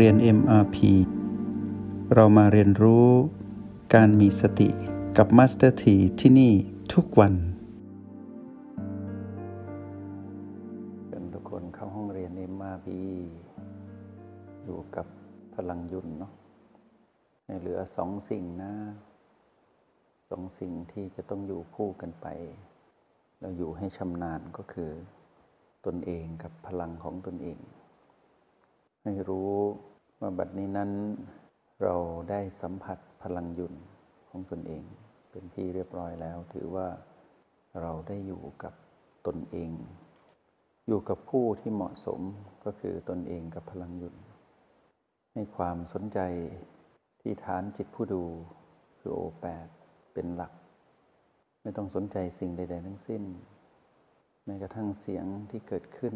เรียน MRP เรามาเรียนรู้การมีสติกับ Master T ที่ที่นี่ทุกวันเชิญทุกคนเข้าห้องเรียน MRP อยู่กับพลังยุนเนาะเหลือสองสิ่งนะสองสิ่งที่จะต้องอยู่คู่กันไป เราอยู่ให้ชำนาญก็คือตนเองกับพลังของตนเอง ให้รู้ว่าบัดนี้นั้น เราได้สัมผัสพลังยุนของตนเอง เป็นที่เรียบร้อยแล้ว ถือว่าเราได้อยู่กับตนเอง อยู่กับผู้ที่เหมาะสมก็คือตนเองกับพลังยุนให้ความสนใจที่ฐานจิตผู้ดูคือโอแปดเป็นหลัก ไม่ต้องสนใจสิ่งใด ๆ ทั้งสิ้นแม้กระทั่งเสียงที่เกิดขึ้น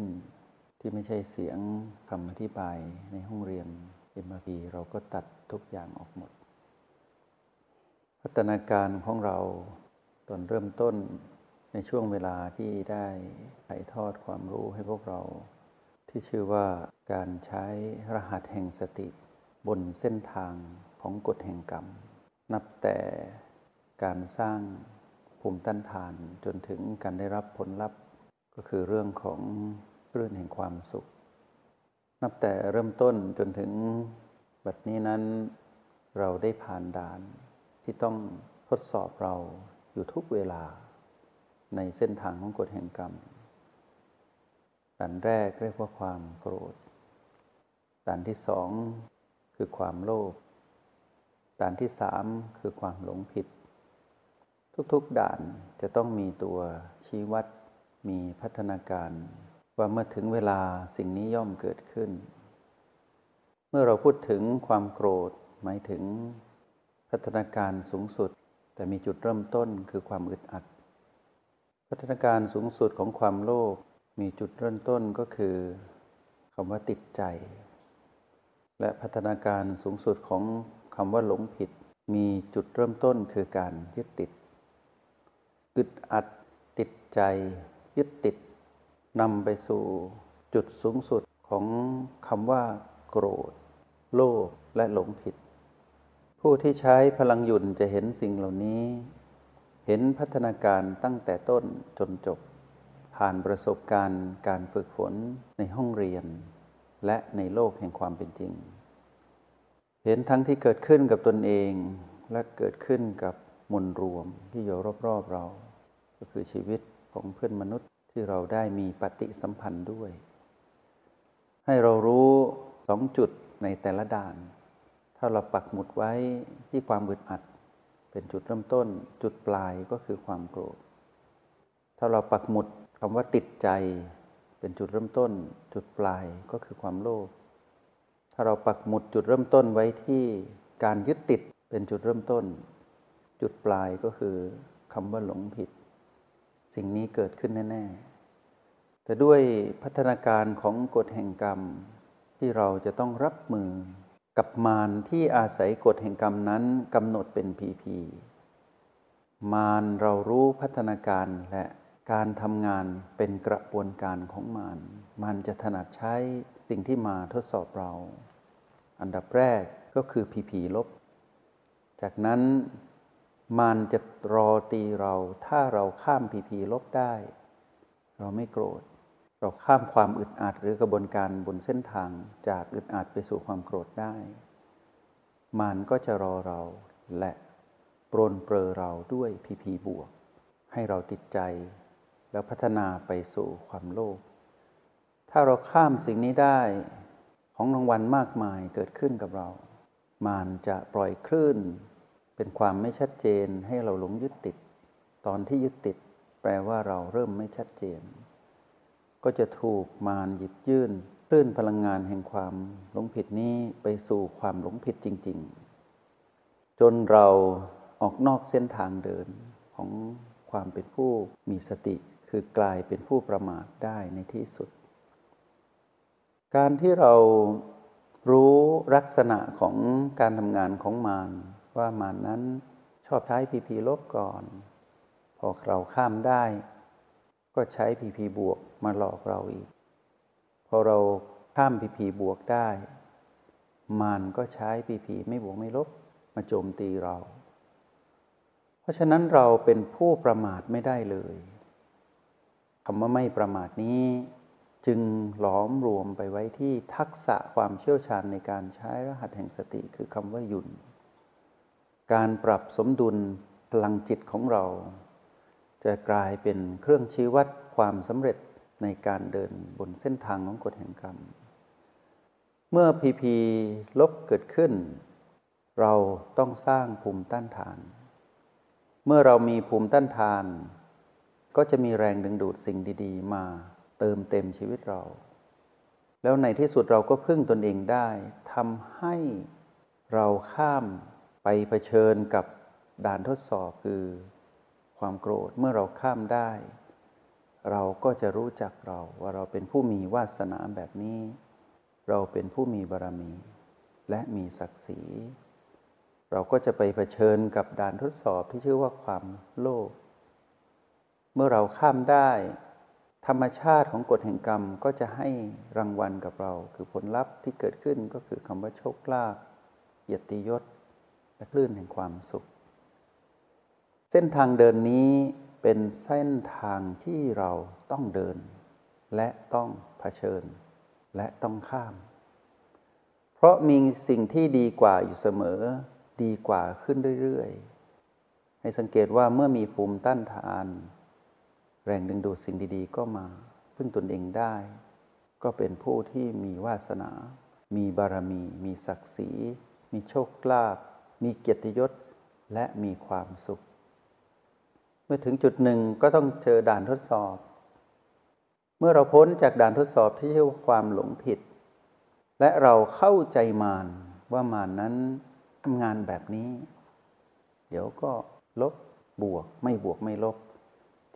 ที่ไม่ใช่เสียงคำอธิบายในห้องเรียนเอ็มพีเราก็ตัดทุกอย่างออกหมด พัฒนาการของเราตอนเริ่มต้นในช่วงเวลาที่ได้ถ่ายทอดความรู้ให้พวกเรา ที่ชื่อว่าการใช้รหัสแห่งสติ บนเส้นทางของกฎแห่งกรรม นับแต่การสร้างภูมิต้านทานจนถึงการได้รับผลลัพธ์ ก็คือเรื่องของ เรื่องแห่งความสุข นับแต่เริ่มต้นจนถึงบัดนี้นั้น เราได้ผ่านด่านที่ต้องทดสอบเราอยู่ทุกเวลา ในเส้นทางของกฎแห่งกรรมด่านแรกเรียกว่าความโกรธด่านที่สองคือความโลภด่านที่สามคือความหลงผิด ทุกๆด่านจะต้องมีตัวชี้วัดมีพัฒนาการ ว่าเมื่อถึงเวลาสิ่งนี้ย่อมเกิดขึ้น เมื่อเราพูดถึงความโกรธหมายถึงพัฒนาการสูงสุด แต่มีจุดเริ่มต้นคือความอึดอัด พัฒนาการสูงสุดของความโลภมีจุดเริ่มต้นก็คือคำว่าติดใจ และพัฒนาการสูงสุดของคำว่าหลงผิด มีจุดเริ่มต้นคือการยึดติด อึดอัด ติดใจ ยึดติด นำไปสู่จุดสูงสุดของคำว่า โกรธ โลภและหลงผิด ผู้ที่ใช้พลังหยุ่นจะเห็นสิ่งเหล่านี้ เห็นพัฒนาการตั้งแต่ต้นจนจบ ผ่านประสบการณ์การฝึกฝนในห้องเรียน และในโลกแห่งความเป็นจริง เห็นทั้งที่เกิดขึ้นกับตนเองและเกิดขึ้นกับมวลรวมที่อยู่รอบๆเรา ก็คือชีวิตของเพื่อนมนุษย์ ที่เราได้มีปฏิสัมพันธ์ด้วย ให้เรารู้สองจุดในแต่ละด่าน ถ้าเราปักหมุดไว้ที่ความบึดอัด เป็นจุดเริ่มต้น จุดปลายก็คือความโกรธ ถ้าเราปักหมุดคำว่าติดใจ เป็นจุดเริ่มต้น จุดปลายก็คือความโลภ ถ้าเราปักหมุดจุดเริ่มต้นไว้ที่การยึดติดเป็นจุดเริ่มต้น จุดปลายก็คือคำว่าหลงผิด สิ่งนี้เกิดขึ้นแน่ๆ แต่ด้วยพัฒนาการของกฎแห่งกรรม ที่เราจะต้องรับมือกับมารที่อาศัยกฎแห่งกรรมนั้นกำหนดเป็นพีพีมารเรารู้พัฒนาการและการทำงานเป็นกระบวนการของมารมันจะถนัดใช้สิ่งที่มาทดสอบเรา อันดับแรกก็คือพีพีลบ จากนั้น มันจะรอตีเรา ถ้าเราข้ามพีพีลบได้ เราไม่โกรธ เราข้ามความอึดอัดหรือกระบวนการบนเส้นทางจากอึดอัดไปสู่ความโกรธได้มันก็จะรอเราและปรนเปรอเราด้วยพีพีบวก ให้เราติดใจ แล้วพัฒนาไปสู่ความโลภถ้าเราข้ามสิ่งนี้ได้ของรางวัลมากมายเกิดขึ้นกับเรามันจะปล่อยคลื่น เป็นความไม่ชัดเจนให้เราหลงยึดติด ตอนที่ยึดติด แปลว่าเราเริ่มไม่ชัดเจน ก็จะถูกมารหยิบยื่นคลื่นพลังงานแห่งความหลงผิดนี้ไปสู่ความหลงผิดจริง ๆ จนเราออกนอกเส้นทางเดินของความเป็นผู้มีสติ คือกลายเป็นผู้ประมาทได้ในที่สุด การที่เรารู้ลักษณะของการทำงานของมาร ว่ามันนั้นชอบใช้พีพีลบก่อน พอเราข้ามได้ ก็ใช้พีพีบวกมาหลอกเราอีก พอเราข้ามพีพีบวกได้มารก็ใช้ปีผีไม่บวกไม่ลบมาโจมตีเรา เพราะฉะนั้นเราเป็นผู้ประมาทไม่ได้เลยคำว่าไม่ประมาทนี้จึงหลอมรวมไปไว้ที่ทักษะความเชี่ยวชาญในการใช้รหัสแห่งสติคือคำว่าหยุน การปรับสมดุลพลังจิตของเรา จะกลายเป็นเครื่องชี้วัดความสำเร็จในการเดินบนเส้นทางของกฎแห่งกรรม เมื่อพีพีลบเกิดขึ้น เราต้องสร้างภูมิต้านทาน เมื่อเรามีภูมิต้านทาน ก็จะมีแรงดึงดูดสิ่งดีๆ มาเติมเต็มชีวิตเรา แล้วในที่สุดเราก็พึ่งตนเองได้ทำให้เราข้าม เผชิญกับด่านทดสอบคือความโกรธเมื่อเราข้ามได้ เราก็จะรู้จักเราว่าเราเป็นผู้มีวาสนาแบบนี้ เราเป็นผู้มีบารมี และมีศักดิ์ศรี เราก็จะไปเผชิญกับด่านทดสอบที่ชื่อว่าความโลภเมื่อเราข้ามได้ ธรรมชาติของกฎแห่งกรรมก็จะให้รางวัลกับเรา คือผลลัพธ์ที่เกิดขึ้นก็คือคำว่าโชคลาภเกียรติยศ และคลื่นแห่งความสุข เส้นทางเดินนี้เป็นเส้นทางที่เราต้องเดิน และต้องเผชิญ และต้องข้าม เพราะมีสิ่งที่ดีกว่าอยู่เสมอ ดีกว่าขึ้นเรื่อยๆ ให้สังเกตว่าเมื่อมีภูมิต้านทาน แรงดึงดูดสิ่งดีๆ ก็มา พึ่งตนเองได้ ก็เป็นผู้ที่มีวาสนา มีบารมี มีศักดิ์ศรี มีโชคลาภ มีเกียรติยศและมีความสุข เมื่อถึงจุดหนึ่งก็ต้องเจอด่านทดสอบ เมื่อเราพ้นจากด่านทดสอบที่เรียกว่าความหลงผิด และเราเข้าใจมารว่ามารนนั้นทำงานแบบนี้ เดี๋ยวก็ลบบวกไม่บวกไม่ลบ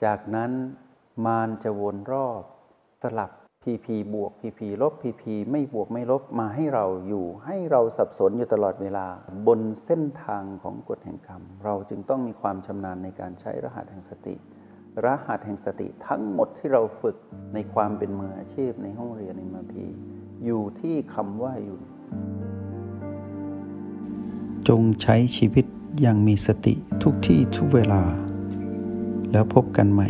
จากนั้นมารจะวนรอบสลับ พีพีบวกพีพีลบพีพีไม่บวกไม่ลบมาให้เราอยู่ ให้เราสับสนอยู่ตลอดเวลา บนเส้นทางของกฎแห่งกรรม เราจึงต้องมีความชำนาญในการใช้รหัสแห่งสติ รหัสแห่งสติทั้งหมดที่เราฝึกในความเป็นมืออาชีพในห้องเรียนในมาพีอยู่ที่คำว่าอยู่ จงใช้ชีวิตอย่างมีสติทุกที่ทุกเวลา แล้วพบกันใหม่